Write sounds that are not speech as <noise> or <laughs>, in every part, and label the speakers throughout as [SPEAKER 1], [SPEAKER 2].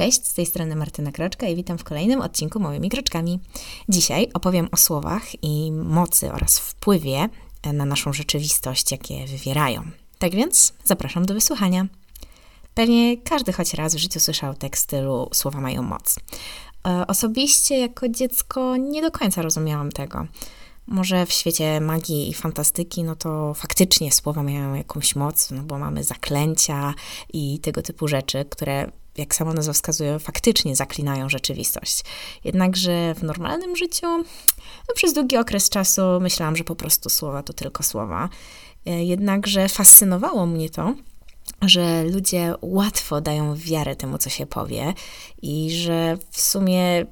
[SPEAKER 1] Cześć, z tej strony Martyna Kroczka i witam w kolejnym odcinku Małymi Kroczkami. Dzisiaj opowiem o słowach i mocy oraz wpływie na naszą rzeczywistość, jakie wywierają. Tak więc zapraszam do wysłuchania. Pewnie każdy choć raz w życiu słyszał tekst stylu słowa mają moc. E, osobiście jako dziecko nie do końca rozumiałam tego. Może w świecie magii i fantastyki, no to faktycznie słowa mają jakąś moc, no bo mamy zaklęcia i tego typu rzeczy, które jak sama nazwa wskazuje, faktycznie zaklinają rzeczywistość. Jednakże w normalnym życiu no przez długi okres czasu myślałam, że po prostu słowa to tylko słowa. E, jednakże fascynowało mnie to, że ludzie łatwo dają wiarę temu, co się powie, i że w sumie,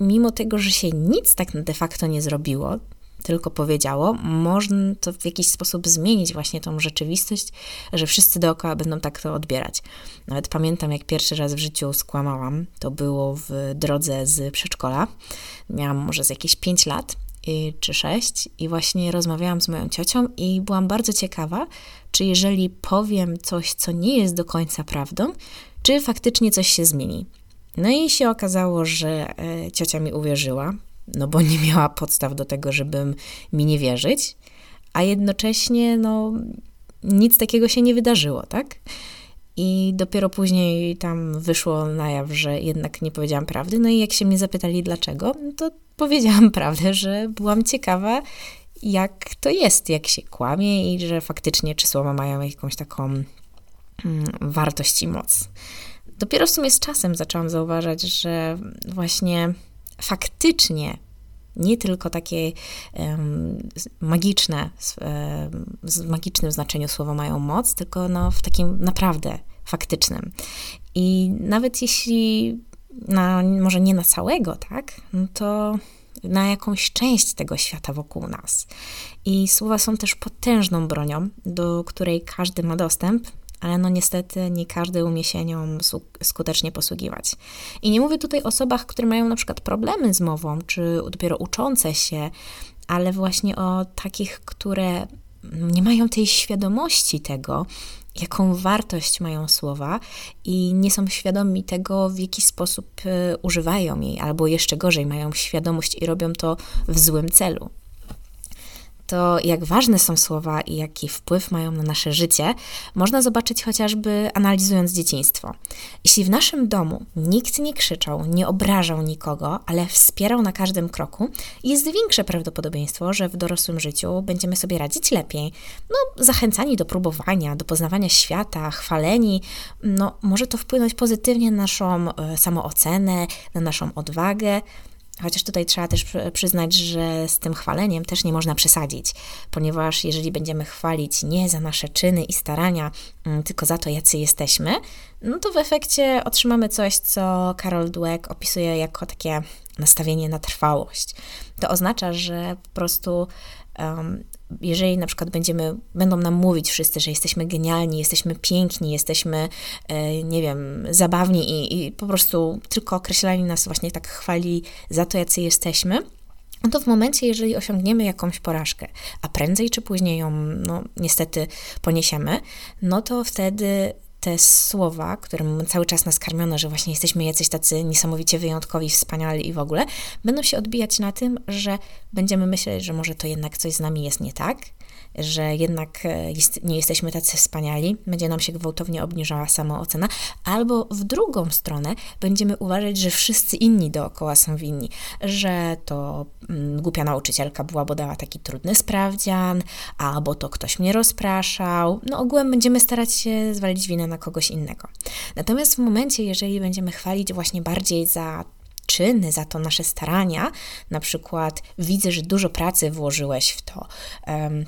[SPEAKER 1] mimo tego, że się nic tak de facto nie zrobiło, tylko powiedziało, można to w jakiś sposób zmienić właśnie tą rzeczywistość, że wszyscy dookoła będą tak to odbierać. Nawet pamiętam, jak pierwszy raz w życiu skłamałam. To było w drodze z przedszkola. Miałam może z jakieś 5 lat czy 6 i właśnie rozmawiałam z moją ciocią i byłam bardzo ciekawa, czy jeżeli powiem coś, co nie jest do końca prawdą, czy faktycznie coś się zmieni. No i się okazało, że e, ciocia mi uwierzyła, no bo nie miała podstaw do tego, żeby mi nie wierzyć, a jednocześnie no, nic takiego się nie wydarzyło, tak? I dopiero później tam wyszło na jaw, że jednak nie powiedziałam prawdy. No i jak się mnie zapytali dlaczego, no to powiedziałam <laughs> prawdę, że byłam ciekawa, jak to jest, jak się kłamie i że faktycznie czy słowa mają jakąś taką mm, wartość i moc. Dopiero w sumie z czasem zaczęłam zauważać, że właśnie faktycznie nie tylko takie um, magiczne, um, w magicznym znaczeniu słowa mają moc, tylko no, w takim naprawdę faktycznym. I nawet jeśli na, może nie na całego, tak, no to na jakąś część tego świata wokół nas. I słowa są też potężną bronią, do której każdy ma dostęp, ale no niestety nie każdy umie się nią skutecznie posługiwać. I nie mówię tutaj o osobach, które mają na przykład problemy z mową, czy dopiero uczące się, ale właśnie o takich, które nie mają tej świadomości tego, jaką wartość mają słowa i nie są świadomi tego, w jaki sposób e, używają jej, albo jeszcze gorzej, mają świadomość i robią to w złym celu to jak ważne są słowa i jaki wpływ mają na nasze życie, można zobaczyć chociażby analizując dzieciństwo. Jeśli w naszym domu nikt nie krzyczał, nie obrażał nikogo, ale wspierał na każdym kroku, jest większe prawdopodobieństwo, że w dorosłym życiu będziemy sobie radzić lepiej. No, zachęcani do próbowania, do poznawania świata, chwaleni, no, może to wpłynąć pozytywnie na naszą e, samoocenę, na naszą odwagę. Chociaż tutaj trzeba też przyznać, że z tym chwaleniem też nie można przesadzić, ponieważ jeżeli będziemy chwalić nie za nasze czyny i starania, mm, tylko za to, jacy jesteśmy, no to w efekcie otrzymamy coś, co Karol Dweck opisuje jako takie nastawienie na trwałość. To oznacza, że po prostu um, jeżeli na przykład będziemy, będą nam mówić wszyscy, że jesteśmy genialni, jesteśmy piękni, jesteśmy, e, nie wiem, zabawni i, i po prostu tylko określali nas właśnie tak chwali za to, jacy jesteśmy, no to w momencie, jeżeli osiągniemy jakąś porażkę, a prędzej czy później ją, no, niestety poniesiemy, no to wtedy te słowa, którym cały czas nas karmiono, że właśnie jesteśmy jacyś tacy niesamowicie wyjątkowi, wspaniali i w ogóle, będą się odbijać na tym, że będziemy myśleć, że może to jednak coś z nami jest nie tak, że jednak e, jest, nie jesteśmy tacy wspaniali, będzie nam się gwałtownie obniżała samoocena, albo w drugą stronę będziemy uważać, że wszyscy inni dookoła są winni, że to mm, głupia nauczycielka była, bo dała taki trudny sprawdzian, albo to ktoś mnie rozpraszał. No ogółem będziemy starać się zwalić winę na kogoś innego. Natomiast w momencie, jeżeli będziemy chwalić właśnie bardziej za czyny, za to nasze starania, na przykład widzę, że dużo pracy włożyłeś w to, um,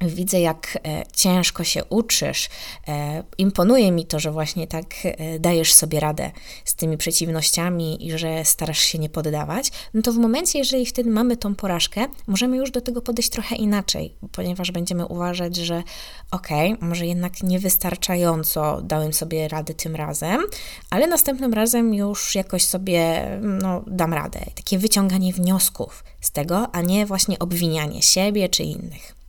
[SPEAKER 1] Widzę, jak e, ciężko się uczysz. E, imponuje mi to, że właśnie tak e, dajesz sobie radę z tymi przeciwnościami i że starasz się nie poddawać. No to w momencie, jeżeli wtedy mamy tą porażkę, możemy już do tego podejść trochę inaczej, ponieważ będziemy uważać, że okej, okay, może jednak niewystarczająco dałem sobie radę tym razem, ale następnym razem już jakoś sobie no, dam radę. Takie wyciąganie wniosków z tego, a nie właśnie obwinianie siebie czy innych.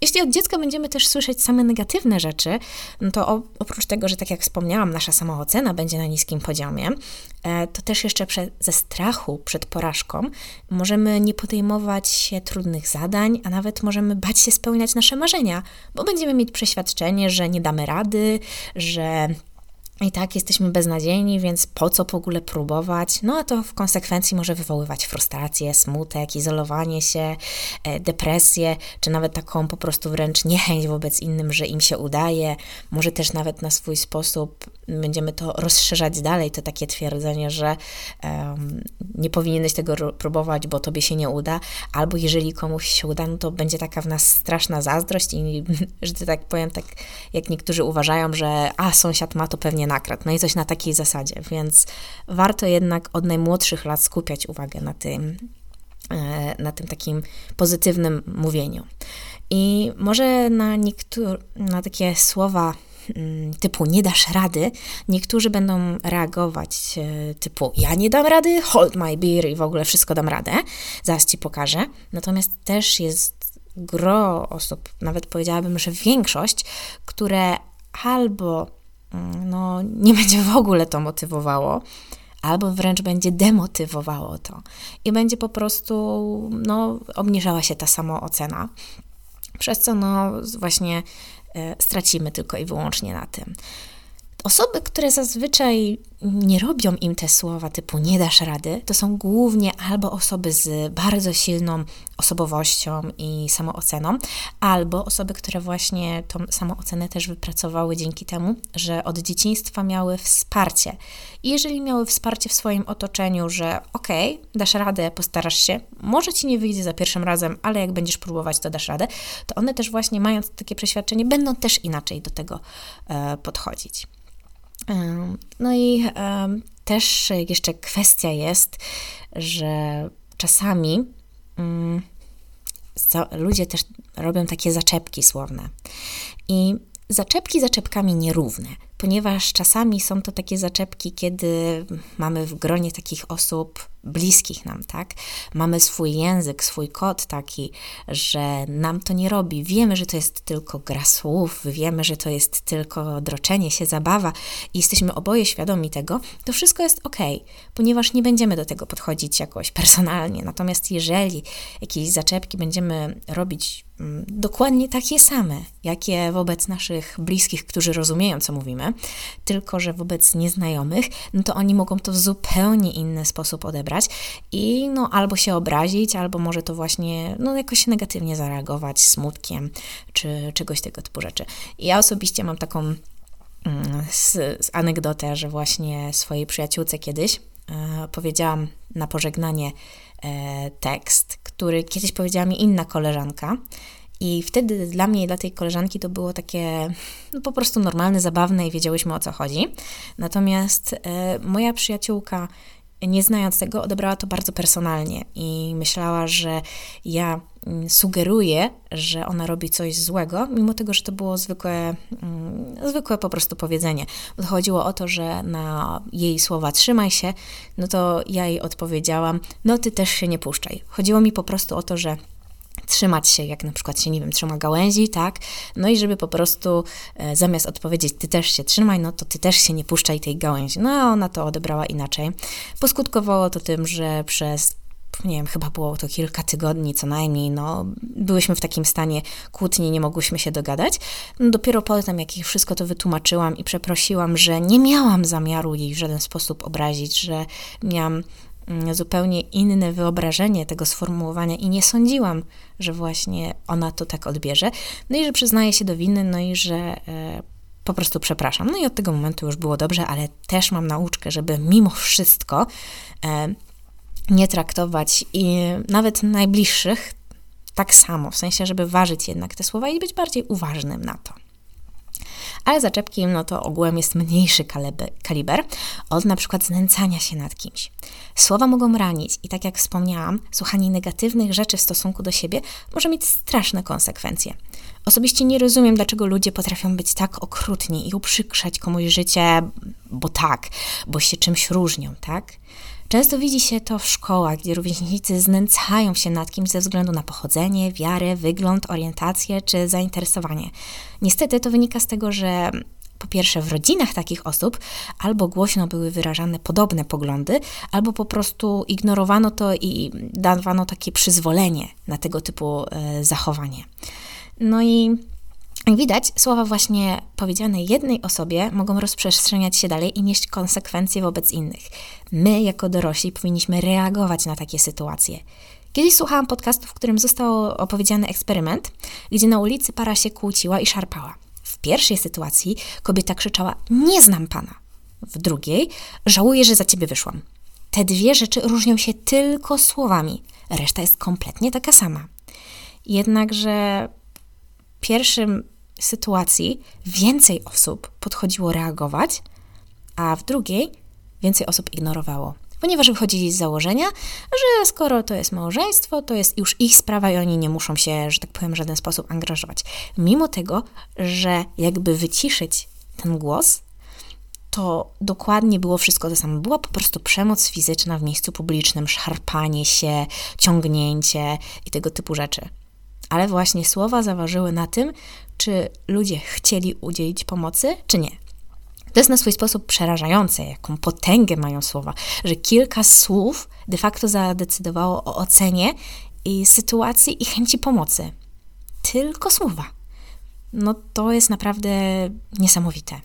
[SPEAKER 1] Jeśli od dziecka będziemy też słyszeć same negatywne rzeczy, no to oprócz tego, że tak jak wspomniałam, nasza samoocena będzie na niskim poziomie, e, to też jeszcze ze strachu przed porażką możemy nie podejmować się trudnych zadań, a nawet możemy bać się spełniać nasze marzenia, bo będziemy mieć przeświadczenie, że nie damy rady, że i tak jesteśmy beznadziejni, więc po co w ogóle próbować? No a to w konsekwencji może wywoływać frustrację, smutek, izolowanie się, e, depresję, czy nawet taką po prostu wręcz niechęć wobec innym, że im się udaje. Może też nawet na swój sposób będziemy to rozszerzać dalej, to takie twierdzenie, że nie powinieneś tego próbować, bo tobie się nie uda, albo jeżeli komuś się uda, no to będzie taka w nas straszna zazdrość i, <laughs> że tak powiem, tak jak niektórzy uważają, że a, sąsiad ma, to pewnie nakradł, no i coś na takiej zasadzie, więc warto jednak od najmłodszych lat skupiać uwagę na tym, e, na tym takim pozytywnym mówieniu. I może na niektóre, na takie słowa mm, typu nie dasz rady, niektórzy będą reagować e, typu ja nie dam rady, hold my beer i w ogóle wszystko dam radę, zaraz ci pokażę. Natomiast też jest gro osób, nawet powiedziałabym, że większość, które albo no, nie będzie w ogóle to motywowało, albo wręcz będzie demotywowało to i będzie po prostu no, obniżała się ta samoocena, przez co no, właśnie e, stracimy tylko i wyłącznie na tym. Osoby, które zazwyczaj nie robią im te słowa typu nie dasz rady, to są głównie albo osoby z bardzo silną osobowością i samooceną, albo osoby, które właśnie tą samoocenę też wypracowały dzięki temu, że od dzieciństwa miały wsparcie. I jeżeli miały wsparcie w swoim otoczeniu, że okej, okay, dasz radę, postarasz się, może ci nie wyjdzie za pierwszym razem, ale jak będziesz próbować, to dasz radę, to one też właśnie mając takie przeświadczenie, będą też inaczej do tego e, podchodzić. No i też jeszcze kwestia jest, że czasami mm, ludzie też robią takie zaczepki słowne. I zaczepki zaczepkami nierówne ponieważ czasami są to takie zaczepki, kiedy mamy w gronie takich osób bliskich nam, tak? Mamy swój język, swój kod taki, że nam to nie robi. Wiemy, że to jest tylko gra słów, wiemy, że to jest tylko droczenie się, zabawa i jesteśmy oboje świadomi tego, to wszystko jest ok, ponieważ nie będziemy do tego podchodzić jakoś personalnie. Natomiast jeżeli jakieś zaczepki będziemy robić mm, dokładnie takie same, jakie wobec naszych bliskich, którzy rozumieją, co mówimy, tylko że wobec nieznajomych, no to oni mogą to w zupełnie inny sposób odebrać i no albo się obrazić, albo może to właśnie no jakoś negatywnie zareagować smutkiem, czy czegoś tego typu rzeczy. ja osobiście mam taką mm, z, z anegdotę, że właśnie swojej przyjaciółce kiedyś e, powiedziałam na pożegnanie e, tekst, który kiedyś powiedziała mi inna koleżanka i wtedy dla mnie i dla tej koleżanki to było takie no, po prostu normalne, zabawne i wiedziałyśmy o co chodzi. Natomiast e, moja przyjaciółka, nie znając tego, odebrała to bardzo personalnie i myślała, że ja mm, sugeruję, że ona robi coś złego, mimo tego, że to było zwykłe, mm, zwykłe po prostu powiedzenie. Chodziło o to, że na jej słowa trzymaj się, no to ja jej odpowiedziałam, no ty też się nie puszczaj. Chodziło mi po prostu o to, że trzymać się, jak na przykład się, nie wiem, trzyma gałęzi, tak? No i żeby po prostu e, zamiast odpowiedzieć, ty też się trzymaj, no to ty też się nie puszczaj tej gałęzi. No a ona to odebrała inaczej. Poskutkowało to tym, że przez nie wiem, chyba było to kilka tygodni co najmniej, no, byłyśmy w takim stanie kłótni, nie mogłyśmy się dogadać. No, dopiero potem, jak jej wszystko to wytłumaczyłam i przeprosiłam, że nie miałam zamiaru jej w żaden sposób obrazić, że miałam zupełnie inne wyobrażenie tego sformułowania i nie sądziłam, że właśnie ona to tak odbierze. No i że przyznaje się do winy, no i że e, po prostu przepraszam. No i od tego momentu już było dobrze, ale też mam nauczkę, żeby mimo wszystko e, nie traktować i nawet najbliższych tak samo, w sensie, żeby ważyć jednak te słowa i być bardziej uważnym na to ale zaczepki no to ogółem jest mniejszy kaliber od na przykład znęcania się nad kimś. Słowa mogą ranić i tak jak wspomniałam, słuchanie negatywnych rzeczy w stosunku do siebie może mieć straszne konsekwencje. Osobiście nie rozumiem, dlaczego ludzie potrafią być tak okrutni i uprzykrzać komuś życie, bo tak, bo się czymś różnią, tak? Często widzi się to w szkołach, gdzie rówieśnicy znęcają się nad kimś ze względu na pochodzenie, wiarę, wygląd, orientację czy zainteresowanie. Niestety to wynika z tego, że po pierwsze w rodzinach takich osób albo głośno były wyrażane podobne poglądy, albo po prostu ignorowano to i dawano takie przyzwolenie na tego typu e, zachowanie. No i widać, słowa właśnie powiedziane jednej osobie mogą rozprzestrzeniać się dalej i nieść konsekwencje wobec innych. My, jako dorośli, powinniśmy reagować na takie sytuacje. Kiedyś słuchałam podcastu, w którym został opowiedziany eksperyment, gdzie na ulicy para się kłóciła i szarpała. W pierwszej sytuacji kobieta krzyczała: Nie znam pana. W drugiej: Żałuję, że za ciebie wyszłam. Te dwie rzeczy różnią się tylko słowami, reszta jest kompletnie taka sama. Jednakże pierwszym sytuacji więcej osób podchodziło reagować, a w drugiej więcej osób ignorowało. Ponieważ wychodzili z założenia, że skoro to jest małżeństwo, to jest już ich sprawa i oni nie muszą się, że tak powiem, w żaden sposób angażować. Mimo tego, że jakby wyciszyć ten głos, to dokładnie było wszystko to samo. Była po prostu przemoc fizyczna w miejscu publicznym, szarpanie się, ciągnięcie i tego typu rzeczy. Ale właśnie słowa zaważyły na tym, czy ludzie chcieli udzielić pomocy, czy nie. To jest na swój sposób przerażające, jaką potęgę mają słowa, że kilka słów de facto zadecydowało o ocenie i sytuacji i chęci pomocy. Tylko słowa. No to jest naprawdę niesamowite.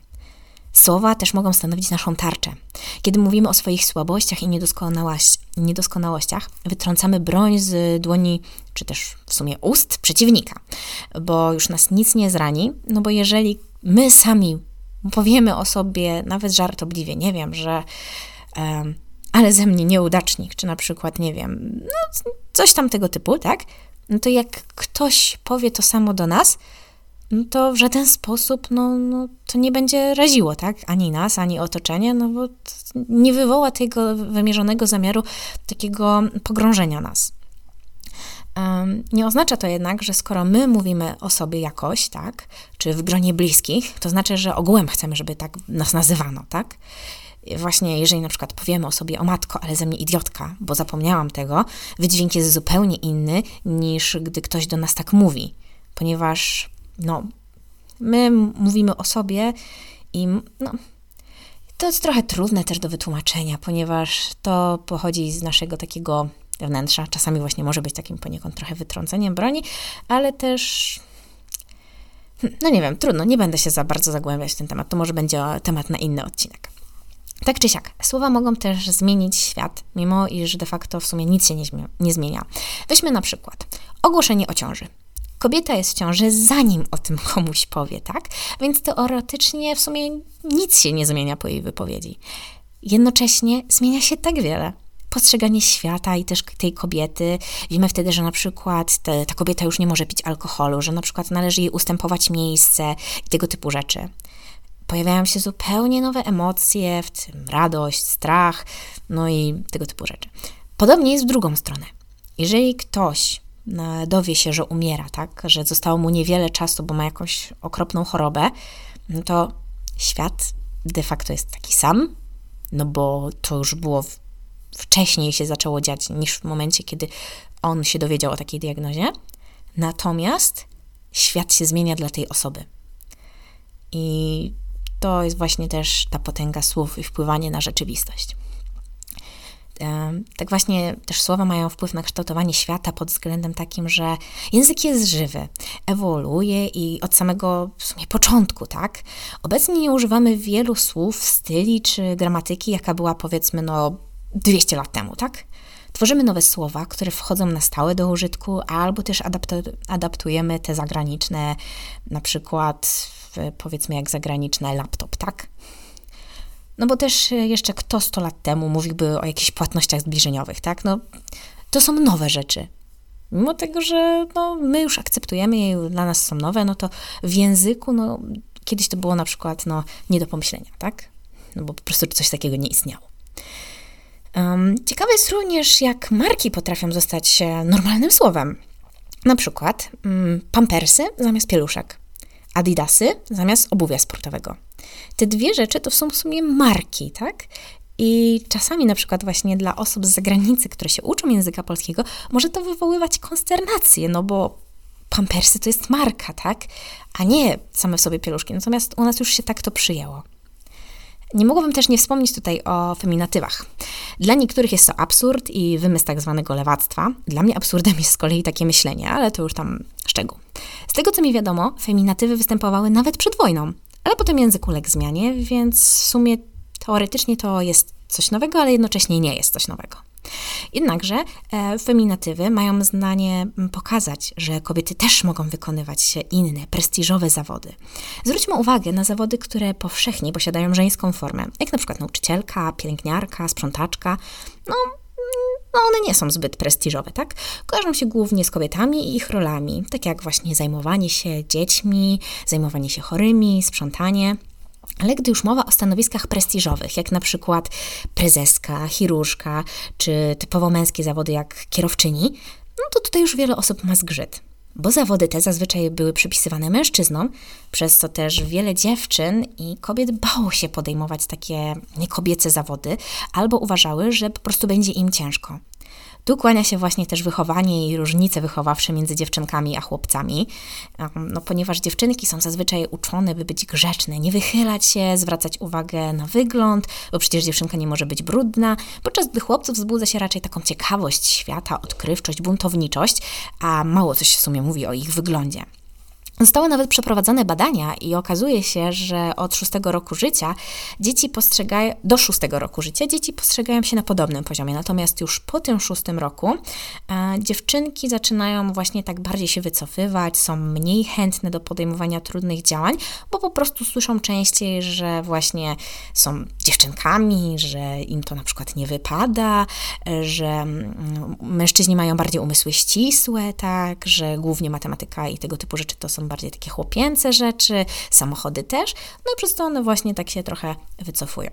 [SPEAKER 1] Słowa też mogą stanowić naszą tarczę. Kiedy mówimy o swoich słabościach i niedoskonałościach, wytrącamy broń z dłoni, czy też w sumie ust przeciwnika, bo już nas nic nie zrani, no bo jeżeli my sami powiemy o sobie nawet żartobliwie, nie wiem, że um, ale ze mnie nieudacznik, czy na przykład, nie wiem, no, coś tam tego typu, tak? No to jak ktoś powie to samo do nas, no to w żaden sposób no, no, to nie będzie raziło, tak? Ani nas, ani otoczenie, no bo nie wywoła tego wymierzonego zamiaru takiego pogrążenia nas. Nie oznacza to jednak, że skoro my mówimy o sobie jakoś, tak, czy w gronie bliskich, to znaczy, że ogółem chcemy, żeby tak nas nazywano, tak? Właśnie jeżeli na przykład powiemy o sobie o matko, ale ze mnie idiotka, bo zapomniałam tego, wydźwięk jest zupełnie inny niż gdy ktoś do nas tak mówi, ponieważ no, my mówimy o sobie i no, to jest trochę trudne też do wytłumaczenia, ponieważ to pochodzi z naszego takiego wnętrza. Czasami właśnie może być takim poniekąd trochę wytrąceniem broni, ale też no nie wiem, trudno, nie będę się za bardzo zagłębiać w ten temat. To może będzie temat na inny odcinek. Tak czy siak, słowa mogą też zmienić świat, mimo iż de facto w sumie nic się nie, nie zmienia. Weźmy na przykład ogłoszenie o ciąży. Kobieta jest w ciąży, zanim o tym <laughs> komuś powie, tak? Więc teoretycznie w sumie nic się nie zmienia po jej wypowiedzi. Jednocześnie zmienia się tak wiele. Postrzeganie świata i też tej kobiety. Wiemy wtedy, że na przykład te, ta kobieta już nie może pić alkoholu, że na przykład należy jej ustępować miejsce i tego typu rzeczy. Pojawiają się zupełnie nowe emocje, w tym radość, strach, no i tego typu rzeczy. Podobnie jest w drugą stronę. Jeżeli ktoś dowie się, że umiera, tak, że zostało mu niewiele czasu, bo ma jakąś okropną chorobę, no to świat de facto jest taki sam, no bo to już było w, wcześniej się zaczęło dziać niż w momencie, kiedy on się dowiedział o takiej diagnozie. Natomiast świat się zmienia dla tej osoby. I to jest właśnie też ta potęga słów i wpływanie na rzeczywistość. Tak właśnie też słowa mają wpływ na kształtowanie świata pod względem takim, że język jest żywy, ewoluuje i od samego początku, tak? Obecnie nie używamy wielu słów, styli czy gramatyki, jaka była powiedzmy no 200 lat temu, tak? Tworzymy nowe słowa, które wchodzą na stałe do użytku, albo też adaptujemy te zagraniczne, na przykład powiedzmy jak zagraniczne laptop, tak? No bo też e, jeszcze kto 100 lat temu mówiłby o jakichś płatnościach zbliżeniowych, tak? No, to są nowe rzeczy. Mimo tego, że no, my już akceptujemy je, dla nas są nowe, no to w języku, no, kiedyś to było na przykład no, nie do pomyślenia, tak? No bo po prostu coś takiego nie istniało. Um, ciekawe jest również, jak marki potrafią zostać normalnym słowem. Na przykład mm, pampersy zamiast pieluszek, adidasy zamiast obuwia sportowego. Te dwie rzeczy to są w sumie marki, tak? I czasami na przykład właśnie dla osób z zagranicy, które się uczą języka polskiego, może to wywoływać konsternację, no bo pampersy to jest marka, tak? A nie same w sobie pieluszki. Natomiast u nas już się tak to przyjęło. Nie mogłabym też nie wspomnieć tutaj o feminatywach. Dla niektórych jest to absurd i wymysł tak zwanego lewactwa. Dla mnie absurdem jest z kolei takie myślenie, ale to już tam szczegół. Z tego co mi wiadomo, feminatywy występowały nawet przed wojną, ale potem język uległ zmianie, więc w sumie teoretycznie to jest coś nowego, ale jednocześnie nie jest coś nowego. Jednakże e, feminatywy mają zdanie pokazać, że kobiety też mogą wykonywać inne, prestiżowe zawody. Zwróćmy uwagę na zawody, które powszechnie posiadają żeńską formę, jak na przykład nauczycielka, pielęgniarka, sprzątaczka. No, no one nie są zbyt prestiżowe, tak? Kojarzą się głównie z kobietami i ich rolami, tak jak właśnie zajmowanie się dziećmi, zajmowanie się chorymi, sprzątanie. Ale gdy już mowa o stanowiskach prestiżowych, jak na przykład prezeska, chirurżka, czy typowo męskie zawody jak kierowczyni, no to tutaj już wiele osób ma zgrzyt. Bo zawody te zazwyczaj były przypisywane mężczyznom, przez co też wiele dziewczyn i kobiet bało się podejmować takie niekobiece zawody, albo uważały, że po prostu będzie im ciężko. Tu kłania się właśnie też wychowanie i różnice wychowawcze między dziewczynkami a chłopcami, no, ponieważ dziewczynki są zazwyczaj uczone, by być grzeczne, nie wychylać się, zwracać uwagę na wygląd, bo przecież dziewczynka nie może być brudna, podczas gdy chłopców wzbudza się raczej taką ciekawość świata, odkrywczość, buntowniczość, a mało coś w sumie mówi o ich wyglądzie. Zostały nawet przeprowadzone badania i okazuje się, że od szóstego roku życia dzieci postrzegają, do szóstego roku życia dzieci postrzegają się na podobnym poziomie. Natomiast już po tym szóstym roku e, dziewczynki zaczynają właśnie tak bardziej się wycofywać, są mniej chętne do podejmowania trudnych działań, bo po prostu słyszą częściej, że właśnie są dziewczynkami, że im to na przykład nie wypada, że mm, mężczyźni mają bardziej umysły ścisłe, tak, że głównie matematyka i tego typu rzeczy to są bardziej takie chłopięce rzeczy, samochody też, no i przez to one właśnie tak się trochę wycofują.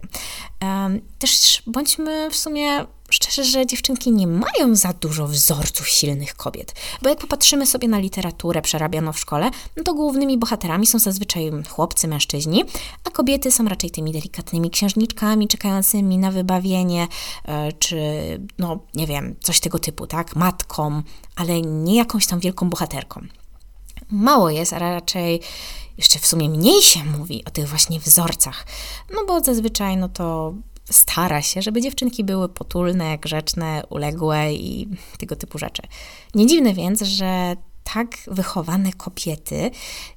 [SPEAKER 1] Też bądźmy w sumie szczerze, że dziewczynki nie mają za dużo wzorców silnych kobiet, bo jak popatrzymy sobie na literaturę przerabianą w szkole, no to głównymi bohaterami są zazwyczaj chłopcy, mężczyźni, a kobiety są raczej tymi delikatnymi księżniczkami czekającymi na wybawienie, e, czy no nie wiem, coś tego typu, tak, matką, ale nie jakąś tam wielką bohaterką mało jest, a raczej jeszcze w sumie mniej się mówi o tych właśnie wzorcach. No bo zazwyczaj no to stara się, żeby dziewczynki były potulne, grzeczne, uległe i tego typu rzeczy. Nie dziwne więc, że tak wychowane kobiety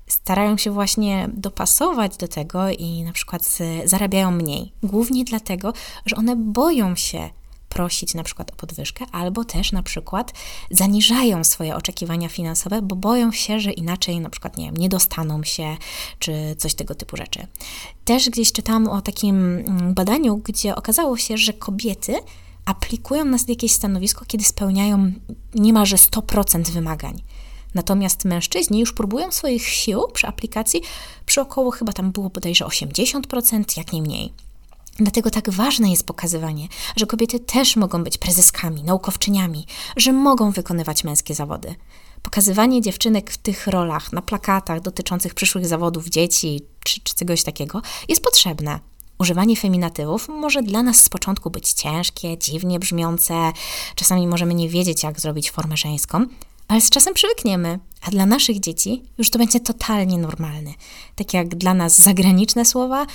[SPEAKER 1] starają się właśnie dopasować do tego i na przykład zarabiają mniej. Głównie dlatego, że one boją się prosić na przykład o podwyżkę, albo też na przykład zaniżają swoje oczekiwania finansowe, bo boją się, że inaczej na przykład, nie wiem, nie dostaną się, czy coś tego typu rzeczy. Też gdzieś czytałam o takim mm, badaniu, gdzie okazało się, że kobiety aplikują na jakieś stanowisko, kiedy spełniają niemalże 100% wymagań. Natomiast mężczyźni już próbują swoich sił przy aplikacji przy około chyba tam było bodajże 80%, jak nie mniej. Dlatego tak ważne jest pokazywanie, że kobiety też mogą być prezeskami, naukowczyniami, że mogą wykonywać męskie zawody. Pokazywanie dziewczynek w tych rolach na plakatach dotyczących przyszłych zawodów dzieci czy, czy czegoś takiego jest potrzebne. Używanie feminatywów może dla nas z początku być ciężkie, dziwnie brzmiące, czasami możemy nie wiedzieć, jak zrobić formę żeńską, ale z czasem przywykniemy, a dla naszych dzieci już to będzie totalnie normalne. Tak jak dla nas zagraniczne słowa,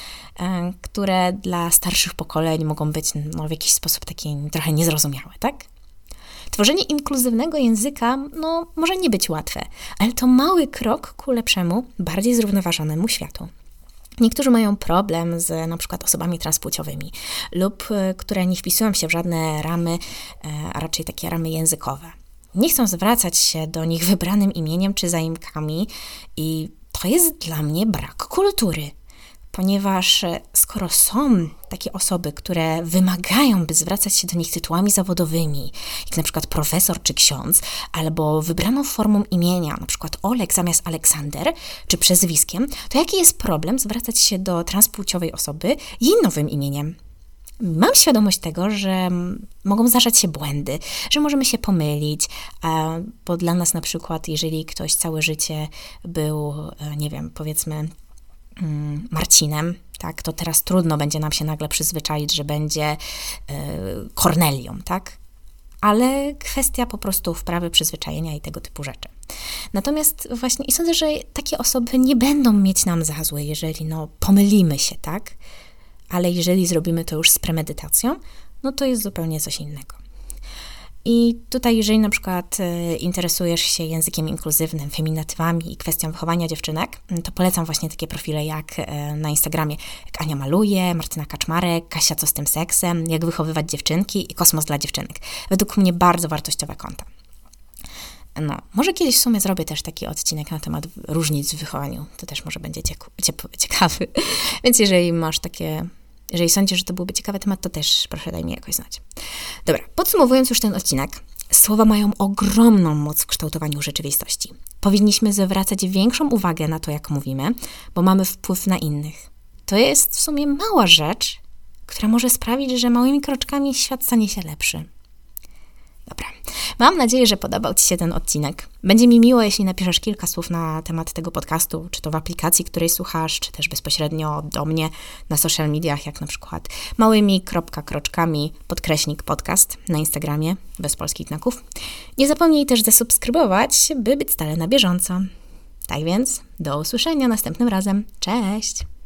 [SPEAKER 1] e, które dla starszych pokoleń mogą być no, w jakiś sposób takie trochę niezrozumiałe, tak? Tworzenie inkluzywnego języka no, może nie być łatwe, ale to mały krok ku lepszemu, bardziej zrównoważonemu światu. Niektórzy mają problem z na przykład osobami transpłciowymi lub e, które nie wpisują się w żadne ramy, e, a raczej takie ramy językowe nie chcą zwracać się do nich wybranym imieniem czy zaimkami, i to jest dla mnie brak kultury. Ponieważ e, skoro są takie osoby, które wymagają, by zwracać się do nich tytułami zawodowymi, jak na przykład profesor czy ksiądz, albo wybraną formą imienia, na przykład Olek zamiast Aleksander, czy przezwiskiem, to jaki jest problem zwracać się do transpłciowej osoby jej nowym imieniem? Mam świadomość tego, że mogą zdarzać się błędy, że możemy się pomylić, bo dla nas na przykład, jeżeli ktoś całe życie był, e, nie wiem, powiedzmy mm, Marcinem, tak, to teraz trudno będzie nam się nagle przyzwyczaić, że będzie Kornelią, tak? ale kwestia po prostu wprawy, przyzwyczajenia i tego typu rzeczy. Natomiast właśnie, i sądzę, że takie osoby nie będą mieć nam za złe, jeżeli no, pomylimy się, tak? Ale jeżeli zrobimy to już z premedytacją, no to jest zupełnie coś innego. I tutaj, jeżeli na przykład e, interesujesz się językiem inkluzywnym, feminatywami i kwestią wychowania dziewczynek, to polecam właśnie takie profile jak e, na Instagramie, jak Ania Maluje, Martyna Kaczmarek, Kasia Co z tym seksem, Jak wychowywać dziewczynki i Kosmos dla dziewczynek. Według mnie bardzo wartościowe konta. No, może kiedyś w sumie zrobię też taki odcinek na temat różnic w wychowaniu. To też może będzie ciekawy. <laughs> Więc jeżeli masz takie jeżeli sądzisz, że to byłby ciekawy temat, to też proszę daj mi jakoś znać. Dobra, podsumowując już ten odcinek, słowa mają ogromną moc w kształtowaniu rzeczywistości. Powinniśmy zwracać większą uwagę na to, jak mówimy, bo mamy wpływ na innych. To jest w sumie mała rzecz, która może sprawić, że małymi kroczkami świat stanie się lepszy. Dobra. Mam nadzieję, że podobał Ci się ten odcinek. Będzie mi miło, jeśli napiszesz kilka słów na temat tego podcastu, czy to w aplikacji, której słuchasz, czy też bezpośrednio do mnie na social mediach, jak na przykład małymi kroczkami podkreśnik podcast na Instagramie, bez polskich znaków. Nie zapomnij też zasubskrybować, by być stale na bieżąco. Tak więc, do usłyszenia następnym razem. Cześć!